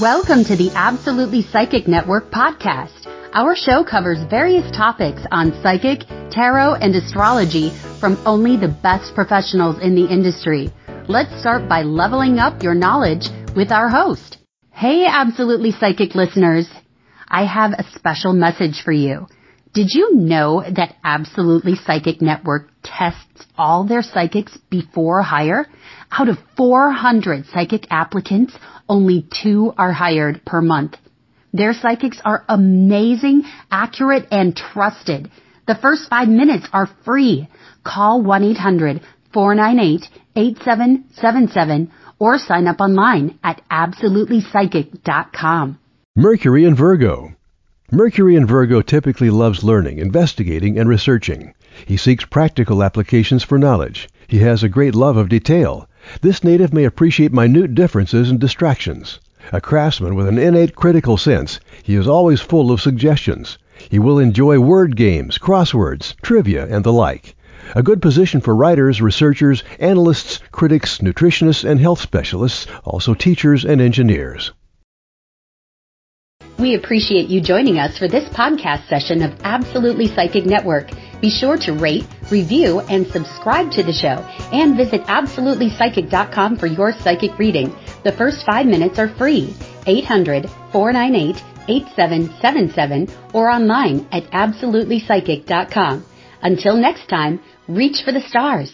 Welcome to the Absolutely Psychic Network podcast. Our show covers various topics on psychic, tarot, and astrology from only the best professionals in the industry. Let's start by leveling up your knowledge with our host. Hey, Absolutely Psychic listeners. I have a special message for you. Did you know that Absolutely Psychic Network tests all their psychics before hire? Out of 400 psychic applicants, only two are hired per month. Their psychics are amazing, accurate, and trusted. The first five minutes are free. Call 1-800-498-8777 or sign up online at absolutelypsychic.com. Mercury and Virgo. Mercury in Virgo typically loves learning, investigating, and researching. He seeks practical applications for knowledge. He has a great love of detail. This native may appreciate minute differences and distractions. A craftsman with an innate critical sense, he is always full of suggestions. He will enjoy word games, crosswords, trivia, and the like. A good position for writers, researchers, analysts, critics, nutritionists, and health specialists, also teachers and engineers. We appreciate you joining us for this podcast session of Absolutely Psychic Network. Be sure to rate, review, and subscribe to the show and visit absolutelypsychic.com for your psychic reading. The first five minutes are free. 800-498-8777 or online at absolutelypsychic.com. Until next time, reach for the stars.